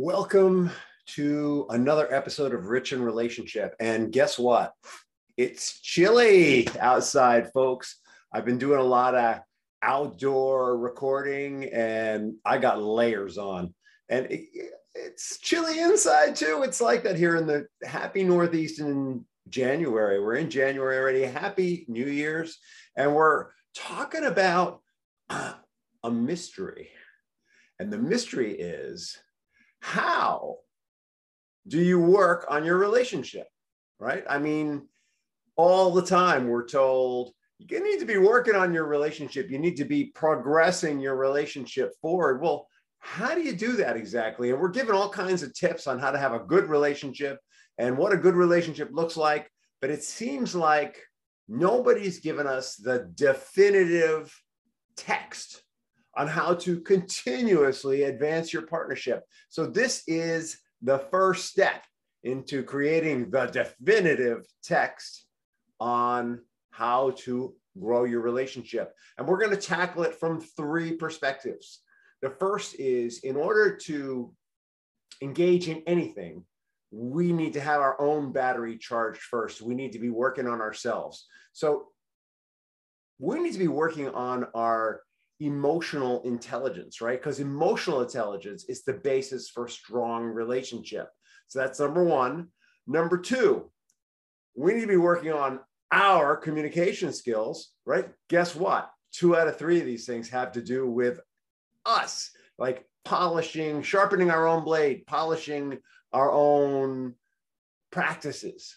Welcome to another episode of Rich in Relationship. And guess what? It's chilly outside, folks. I've been doing a lot of outdoor recording and I got layers on. And it, it's chilly inside too. It's like that here in the happy Northeast in January. We're in January already. Happy New Year's. And we're talking about uh, a mystery. And the mystery is how do you work on your relationship? Right? I mean, all the time we're told you need to be working on your relationship. You need to be progressing your relationship forward. Well, how do you do that exactly? And we're given all kinds of tips on how to have a good relationship and what a good relationship looks like. But it seems like nobody's given us the definitive text on how to continuously advance your partnership. So, this is the first step into creating the definitive text on how to grow your relationship. And we're going to tackle it from three perspectives. The first is in order to engage in anything, we need to have our own battery charged first. We need to be working on ourselves. So, we need to be working on our emotional intelligence, right? Because emotional intelligence is the basis for strong relationship. So that's number one. Number two, we need to be working on our communication skills, right? Guess what? Two out of three of these things have to do with us, like polishing, sharpening our own blade, polishing our own practices.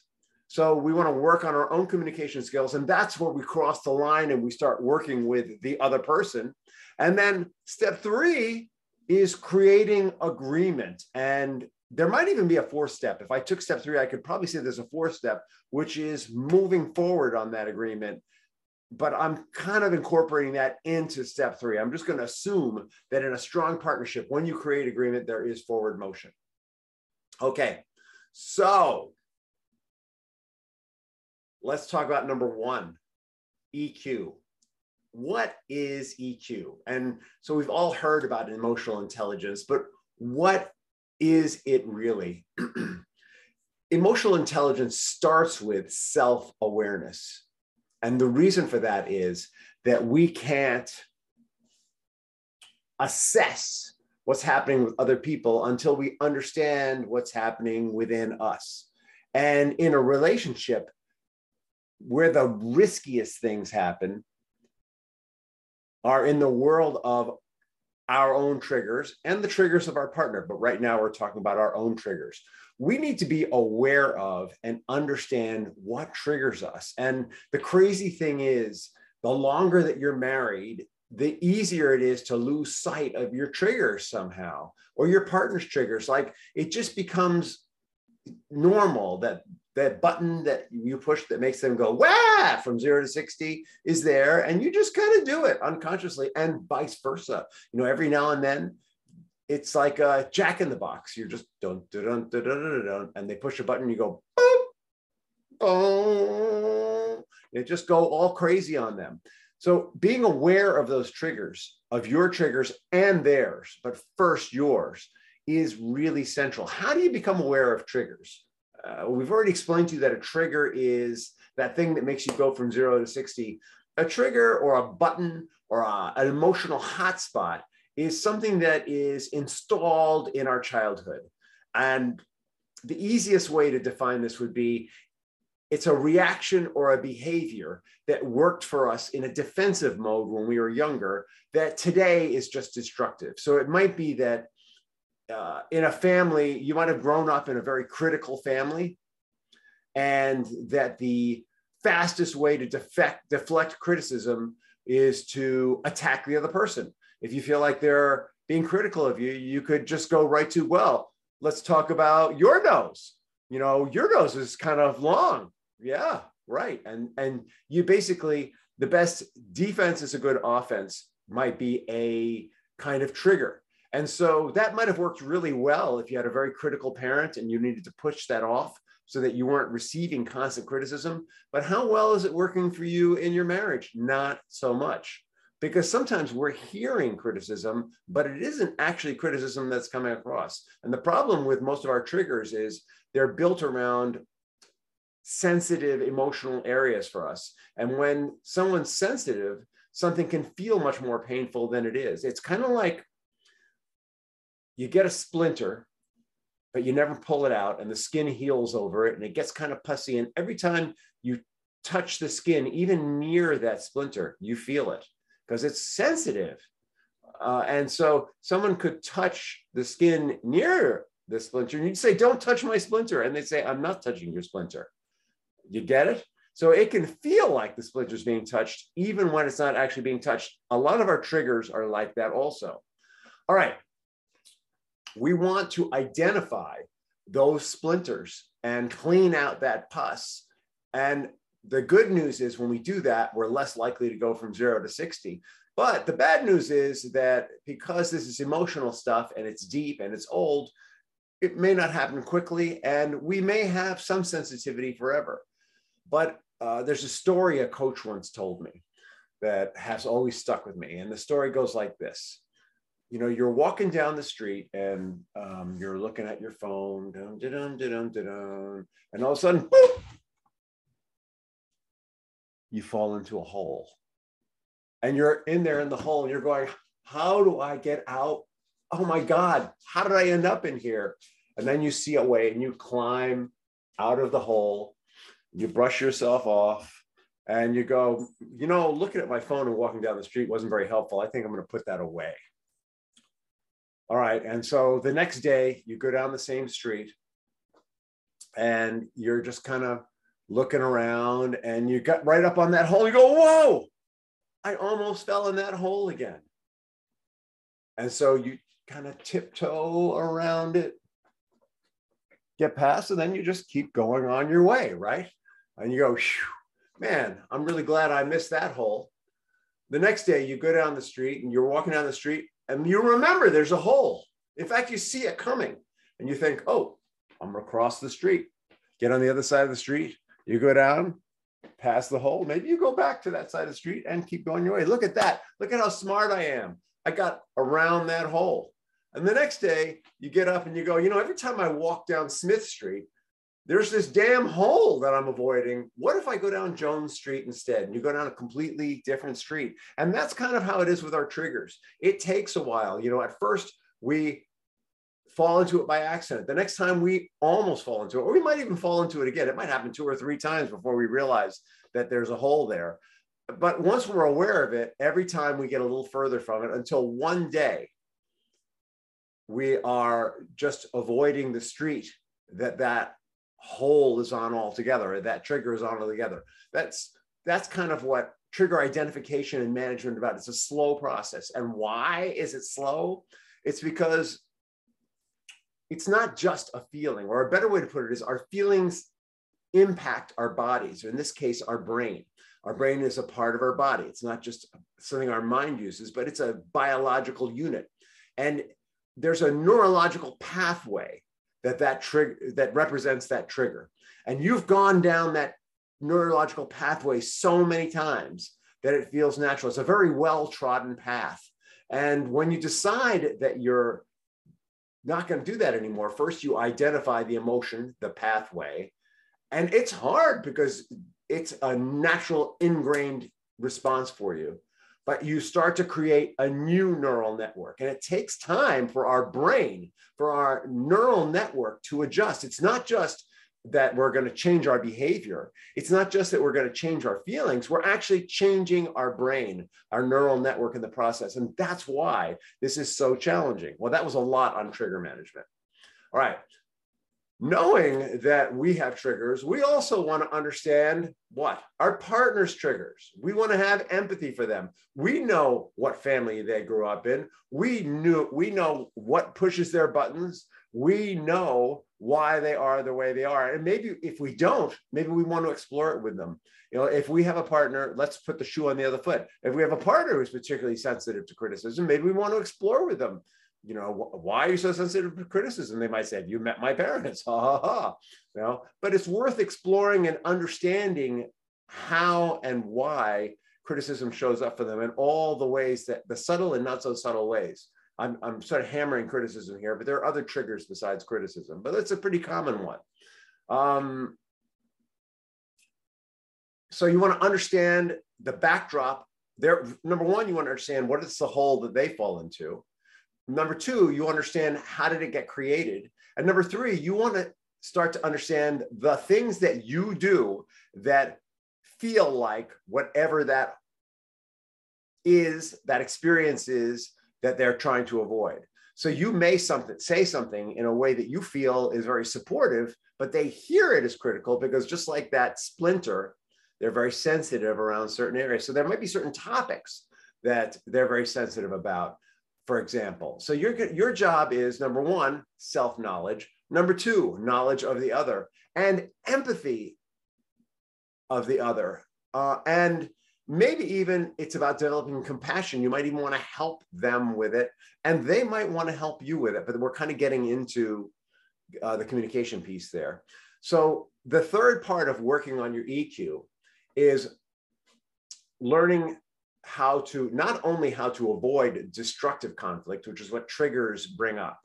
So we want to work on our own communication skills. And that's where we cross the line and we start working with the other person. And then step three is creating agreement. And there might even be a fourth step. If I took step three, I could probably say there's a fourth step, which is moving forward on that agreement. But I'm kind of incorporating that into step three. I'm just going to assume that in a strong partnership, when you create agreement, there is forward motion. Okay, so let's talk about number one EQ. What is EQ? And so we've all heard about emotional intelligence, but what is it really? emotional intelligence starts with self awareness. And the reason for that is that we can't assess what's happening with other people until we understand what's happening within us. And in a relationship, where the riskiest things happen are in the world of our own triggers and the triggers of our partner. But right now, we're talking about our own triggers. We need to be aware of and understand what triggers us. And the crazy thing is, the longer that you're married, the easier it is to lose sight of your triggers somehow or your partner's triggers. Like it just becomes normal that that button that you push that makes them go wah! from zero to 60 is there and you just kind of do it unconsciously and vice versa. You know every now and then it's like a jack in the box. You're just dun, dun, dun, dun, dun, dun, dun, and they push a button you go boom, boom. They just go all crazy on them. So being aware of those triggers of your triggers and theirs but first yours is really central. How do you become aware of triggers uh, we've already explained to you that a trigger is that thing that makes you go from zero to 60. A trigger or a button or a, an emotional hotspot is something that is installed in our childhood. And the easiest way to define this would be it's a reaction or a behavior that worked for us in a defensive mode when we were younger that today is just destructive. So it might be that uh, in a family, you might have grown up in a very critical family, and that the fastest way to defect, deflect criticism is to attack the other person. If you feel like they're being critical of you, you could just go right to, well, let's talk about your nose. You know, your nose is kind of long. Yeah, right. And and you basically the best defense is a good offense might be a kind of trigger and so that might have worked really well if you had a very critical parent and you needed to push that off so that you weren't receiving constant criticism. But how well is it working for you in your marriage? Not so much. because sometimes we're hearing criticism, but it isn't actually criticism that's coming across. And the problem with most of our triggers is they're built around sensitive emotional areas for us. And when someone's sensitive, something can feel much more painful than it is. It's kind of like you get a splinter, but you never pull it out, and the skin heals over it, and it gets kind of pussy. And every time you touch the skin, even near that splinter, you feel it because it's sensitive. Uh, and so someone could touch the skin near the splinter, and you'd say, Don't touch my splinter. And they say, I'm not touching your splinter. You get it? So it can feel like the splinter is being touched, even when it's not actually being touched. A lot of our triggers are like that also. All right. We want to identify those splinters and clean out that pus. And the good news is when we do that, we're less likely to go from zero to 60. But the bad news is that because this is emotional stuff and it's deep and it's old, it may not happen quickly and we may have some sensitivity forever. But uh, there's a story a coach once told me that has always stuck with me. And the story goes like this you know, you're walking down the street and um, you're looking at your phone, and all of a sudden, boop, you fall into a hole. And you're in there in the hole and you're going, How do I get out? Oh my God, how did I end up in here? And then you see a way and you climb out of the hole, you brush yourself off, and you go, You know, looking at my phone and walking down the street wasn't very helpful. I think I'm going to put that away. All right. And so the next day, you go down the same street and you're just kind of looking around and you got right up on that hole. You go, whoa, I almost fell in that hole again. And so you kind of tiptoe around it, get past, and then you just keep going on your way, right? And you go, man, I'm really glad I missed that hole. The next day, you go down the street and you're walking down the street and you remember there's a hole. In fact, you see it coming and you think, oh, I'm gonna cross the street, get on the other side of the street, you go down, past the hole. Maybe you go back to that side of the street and keep going your way. Look at that. Look at how smart I am. I got around that hole. And the next day, you get up and you go, you know, every time I walk down Smith Street, there's this damn hole that I'm avoiding. What if I go down Jones Street instead? And you go down a completely different street. And that's kind of how it is with our triggers. It takes a while. You know, at first, we fall into it by accident. The next time we almost fall into it, or we might even fall into it again. It might happen two or three times before we realize that there's a hole there. But once we're aware of it, every time we get a little further from it until one day we are just avoiding the street that that hole is on altogether, or that trigger is on altogether. That's that's kind of what trigger identification and management about. It's a slow process. And why is it slow? It's because it's not just a feeling, or a better way to put it is our feelings impact our bodies, or in this case, our brain. Our brain is a part of our body. It's not just something our mind uses, but it's a biological unit. And there's a neurological pathway that that trigger that represents that trigger. And you've gone down that neurological pathway so many times that it feels natural. It's a very well trodden path. And when you decide that you're not going to do that anymore. First, you identify the emotion, the pathway, and it's hard because it's a natural ingrained response for you. But you start to create a new neural network, and it takes time for our brain, for our neural network to adjust. It's not just that we're going to change our behavior. It's not just that we're going to change our feelings, we're actually changing our brain, our neural network in the process. And that's why this is so challenging. Well, that was a lot on trigger management. All right. Knowing that we have triggers, we also want to understand what? Our partner's triggers. We want to have empathy for them. We know what family they grew up in. We knew we know what pushes their buttons. We know why they are the way they are. And maybe if we don't, maybe we want to explore it with them. You know, if we have a partner, let's put the shoe on the other foot. If we have a partner who's particularly sensitive to criticism, maybe we want to explore with them. You know, why are you so sensitive to criticism? They might say, "Have you met my parents?" Ha ha ha. You know, but it's worth exploring and understanding how and why criticism shows up for them in all the ways that the subtle and not so subtle ways. I'm, I'm sort of hammering criticism here, but there are other triggers besides criticism, but that's a pretty common one. Um, so you want to understand the backdrop. There, number one, you want to understand what is the hole that they fall into. Number two, you understand how did it get created, and number three, you want to start to understand the things that you do that feel like whatever that is, that experience is that they're trying to avoid. So you may something say something in a way that you feel is very supportive, but they hear it as critical because just like that splinter, they're very sensitive around certain areas. So there might be certain topics that they're very sensitive about, for example. So your, your job is number one, self-knowledge. Number two, knowledge of the other and empathy of the other. Uh, and maybe even it's about developing compassion. You might even want to help them with it, and they might want to help you with it. But we're kind of getting into uh, the communication piece there. So the third part of working on your EQ is learning how to not only how to avoid destructive conflict, which is what triggers bring up,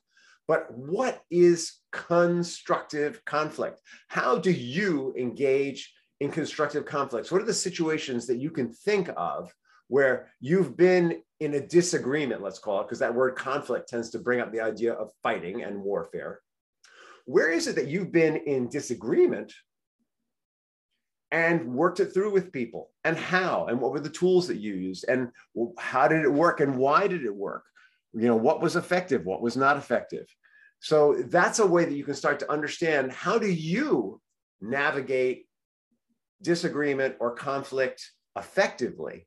but what is constructive conflict? How do you engage in constructive conflicts? What are the situations that you can think of where you've been in a disagreement, let's call it, because that word conflict tends to bring up the idea of fighting and warfare. Where is it that you've been in disagreement and worked it through with people? And how? And what were the tools that you used? And how did it work? And why did it work? You know, what was effective? What was not effective? So that's a way that you can start to understand how do you navigate disagreement or conflict effectively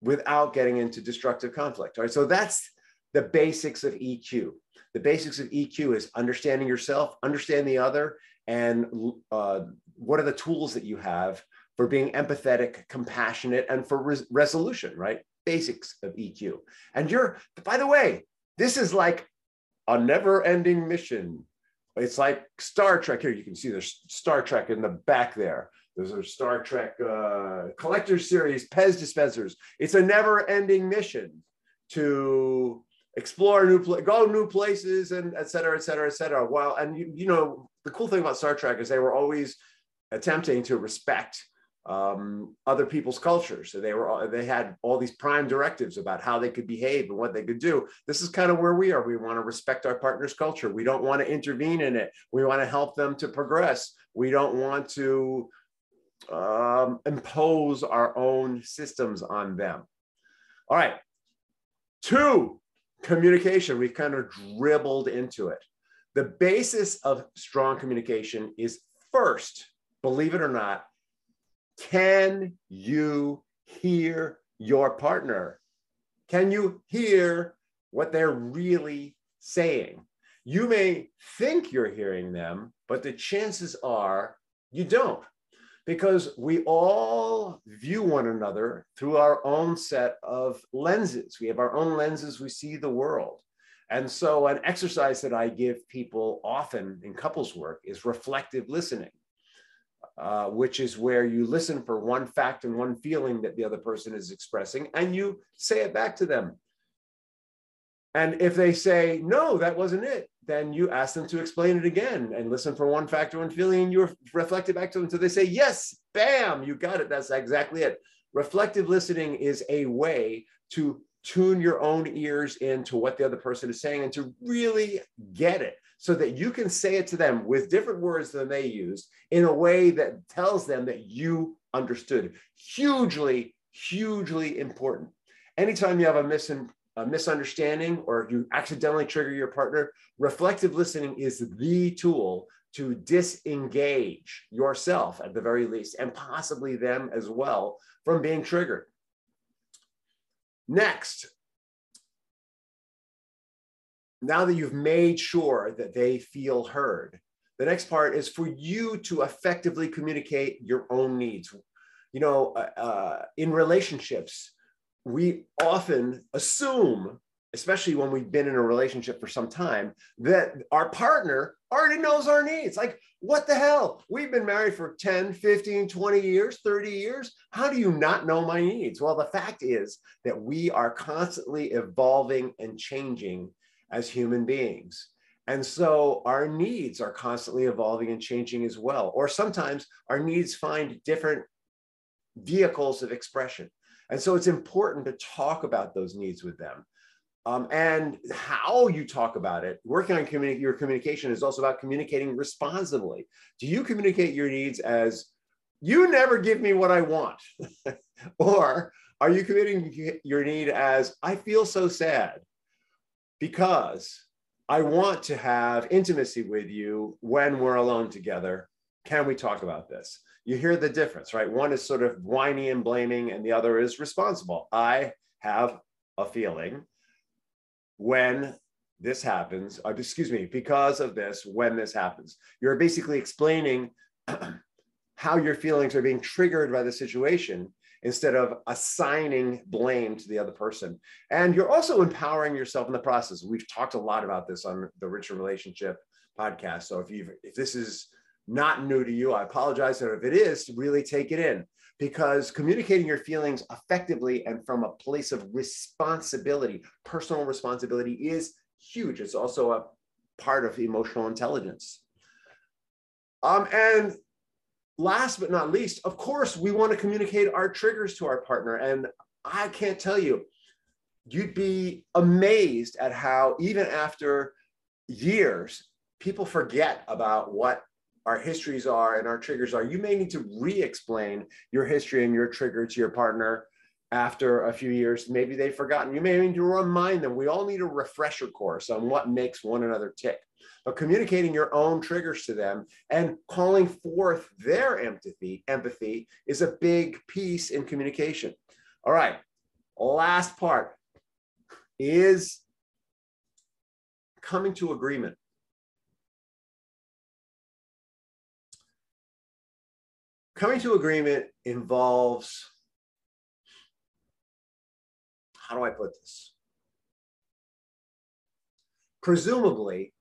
without getting into destructive conflict. All right. So that's the basics of EQ. The basics of EQ is understanding yourself, understand the other, and uh, what are the tools that you have for being empathetic, compassionate, and for res- resolution, right? Basics of EQ. And you're, by the way, this is like a never ending mission. It's like Star Trek. Here you can see there's Star Trek in the back there. There's a Star Trek uh, collector series, Pez dispensers. It's a never-ending mission to explore new, pla- go new places, and et cetera, et cetera, et cetera. Well, and you, you know, the cool thing about Star Trek is they were always attempting to respect um, other people's cultures. So they were they had all these prime directives about how they could behave and what they could do. This is kind of where we are. We want to respect our partner's culture. We don't want to intervene in it. We want to help them to progress. We don't want to um, impose our own systems on them. All right. Two, communication. We've kind of dribbled into it. The basis of strong communication is first, believe it or not, can you hear your partner? Can you hear what they're really saying? You may think you're hearing them, but the chances are you don't because we all view one another through our own set of lenses. We have our own lenses, we see the world. And so, an exercise that I give people often in couples work is reflective listening, uh, which is where you listen for one fact and one feeling that the other person is expressing, and you say it back to them. And if they say, no, that wasn't it, then you ask them to explain it again and listen for one fact factor, one feeling, and you reflect it back to them until they say, yes, bam, you got it. That's exactly it. Reflective listening is a way to tune your own ears into what the other person is saying and to really get it so that you can say it to them with different words than they use in a way that tells them that you understood. Hugely, hugely important. Anytime you have a missing a misunderstanding or you accidentally trigger your partner, reflective listening is the tool to disengage yourself at the very least, and possibly them as well from being triggered. Next, now that you've made sure that they feel heard, the next part is for you to effectively communicate your own needs. You know, uh, uh, in relationships, we often assume especially when we've been in a relationship for some time, that our partner already knows our needs. Like, what the hell? We've been married for 10, 15, 20 years, 30 years. How do you not know my needs? Well, the fact is that we are constantly evolving and changing as human beings. And so our needs are constantly evolving and changing as well. Or sometimes our needs find different vehicles of expression. And so it's important to talk about those needs with them. Um, and how you talk about it, working on communi- your communication is also about communicating responsibly. Do you communicate your needs as you never give me what I want? or are you communicating your need as I feel so sad because I want to have intimacy with you when we're alone together? Can we talk about this? You hear the difference, right? One is sort of whiny and blaming, and the other is responsible. I have a feeling when this happens, uh, excuse me, because of this, when this happens. You're basically explaining how your feelings are being triggered by the situation instead of assigning blame to the other person. And you're also empowering yourself in the process. We've talked a lot about this on the Rich in Relationship podcast. So if you if this is not new to you, I apologize. And if it is, really take it in because communicating your feelings effectively and from a place of responsibility, personal responsibility is huge. It's also a part of emotional intelligence. Um, and last but not least, of course, we want to communicate our triggers to our partner. And I can't tell you, you'd be amazed at how, even after years, people forget about what our histories are and our triggers are. You may need to re explain your history and your trigger to your partner after a few years. Maybe they've forgotten. You may need to remind them. We all need a refresher course on what makes one another tick. But communicating your own triggers to them and calling forth their empathy, empathy is a big piece in communication. All right. Last part is coming to agreement. Coming to agreement involves how do I put this? Presumably,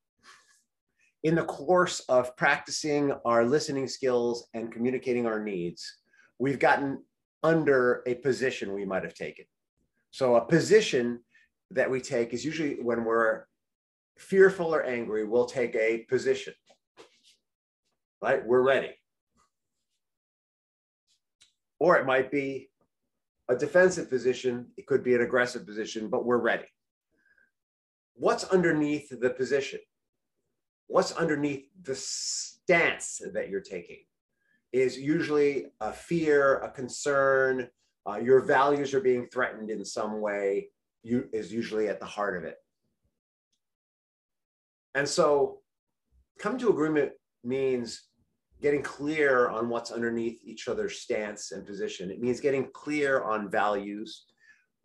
in the course of practicing our listening skills and communicating our needs, we've gotten under a position we might have taken. So, a position that we take is usually when we're fearful or angry, we'll take a position, right? We're ready or it might be a defensive position. It could be an aggressive position, but we're ready. What's underneath the position? What's underneath the stance that you're taking is usually a fear, a concern, uh, your values are being threatened in some way, you, is usually at the heart of it. And so, come to agreement means getting clear on what's underneath each other's stance and position. It means getting clear on values.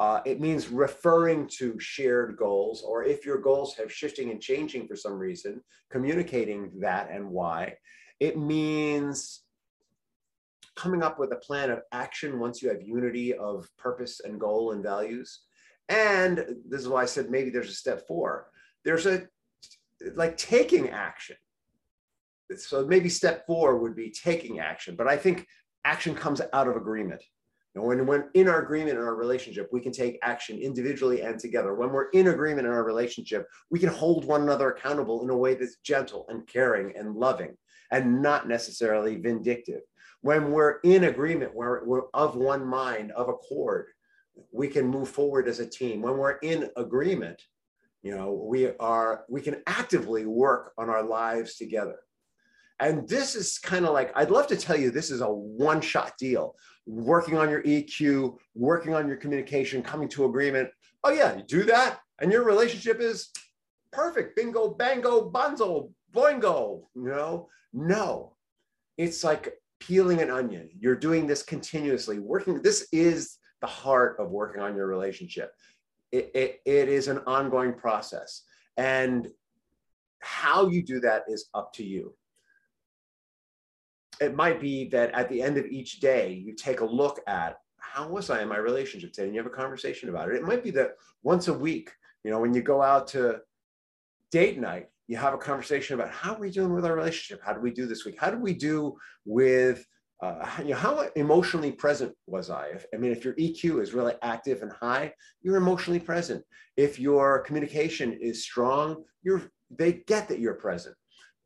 Uh, it means referring to shared goals, or if your goals have shifting and changing for some reason, communicating that and why. It means coming up with a plan of action once you have unity of purpose and goal and values. And this is why I said maybe there's a step four. There's a like taking action so maybe step four would be taking action, but I think action comes out of agreement. Know, when, when in our agreement in our relationship, we can take action individually and together. When we're in agreement in our relationship, we can hold one another accountable in a way that's gentle and caring and loving and not necessarily vindictive. When we're in agreement, where we're of one mind, of accord, we can move forward as a team. When we're in agreement, you know, we are we can actively work on our lives together. And this is kind of like, I'd love to tell you this is a one shot deal. Working on your EQ, working on your communication, coming to agreement. Oh, yeah, you do that, and your relationship is perfect. Bingo, bango, bonzo, boingo. You know, no, it's like peeling an onion. You're doing this continuously, working. This is the heart of working on your relationship. It, it, it is an ongoing process. And how you do that is up to you it might be that at the end of each day, you take a look at how was I in my relationship today, and you have a conversation about it. It might be that once a week You know, when you go out to date night, you have a conversation about how are we doing with our relationship? How do we do this week? How do we do with uh, you know, how emotionally present was I? If, I mean, if your EQ is really active and high, you're emotionally present. If your communication is strong, you're they get that you're present.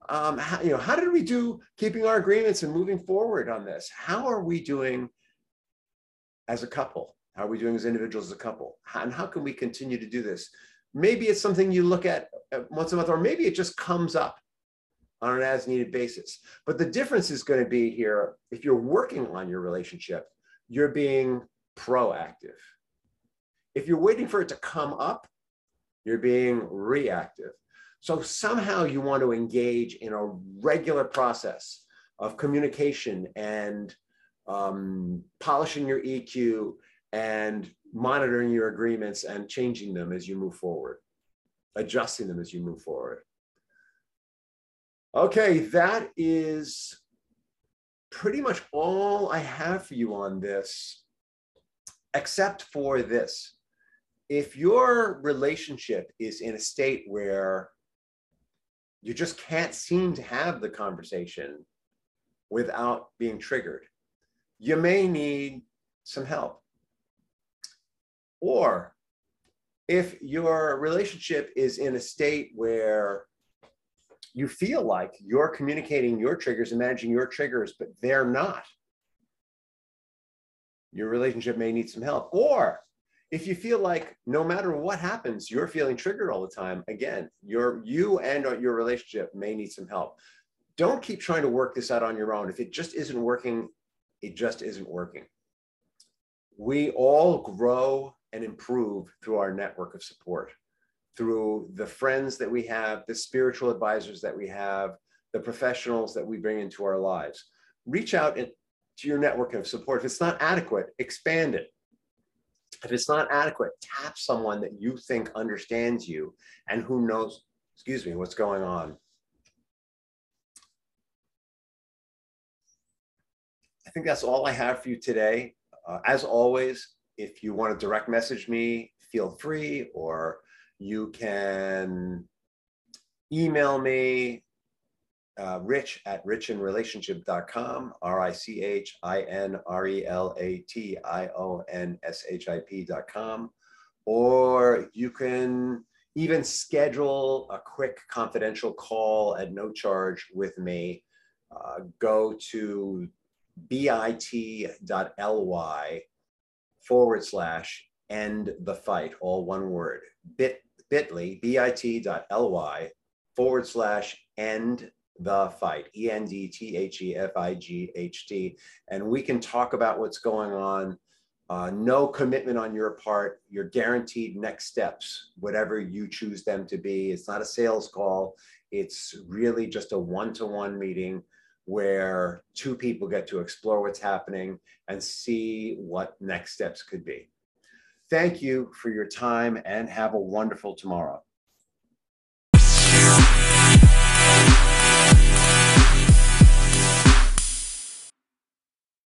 Um, how, you know, how did we do keeping our agreements and moving forward on this? How are we doing as a couple? How are we doing as individuals as a couple? How, and how can we continue to do this? Maybe it's something you look at uh, once a month, or maybe it just comes up on an as needed basis. But the difference is going to be here if you're working on your relationship, you're being proactive. If you're waiting for it to come up, you're being reactive. So somehow you want to engage in a regular process of communication and um, polishing your EQ and monitoring your agreements and changing them as you move forward, adjusting them as you move forward. Okay, that is pretty much all I have for you on this, except for this. If your relationship is in a state where you just can't seem to have the conversation without being triggered, you may need some help. Or if your relationship is in a state where you feel like you're communicating your triggers and managing your triggers, but they're not, your relationship may need some help. Or if you feel like no matter what happens, you're feeling triggered all the time, again, your you and uh, your relationship may need some help. Don't keep trying to work this out on your own. If it just isn't working, it just isn't working. We all grow and improve through our network of support, through the friends that we have, the spiritual advisors that we have, the professionals that we bring into our lives. Reach out to your network of support. If it's not adequate, expand it if it's not adequate, tap someone that you think understands you and who knows, excuse me, what's going on. I think that's all I have for you today. Uh, as always, if you want to direct message me, feel free, or you can email me uh, rich at richinrelationship.com, R I C H I N R E L A T I O N S H I P.com. Or you can even schedule a quick confidential call at no charge with me. Uh, go to bit.ly forward slash end the fight, all one word. Bit bit.ly, bit.ly forward slash end the fight, E N D T H E F I G H T. And we can talk about what's going on. Uh, no commitment on your part. You're guaranteed next steps, whatever you choose them to be. It's not a sales call, it's really just a one to one meeting where two people get to explore what's happening and see what next steps could be. Thank you for your time and have a wonderful tomorrow.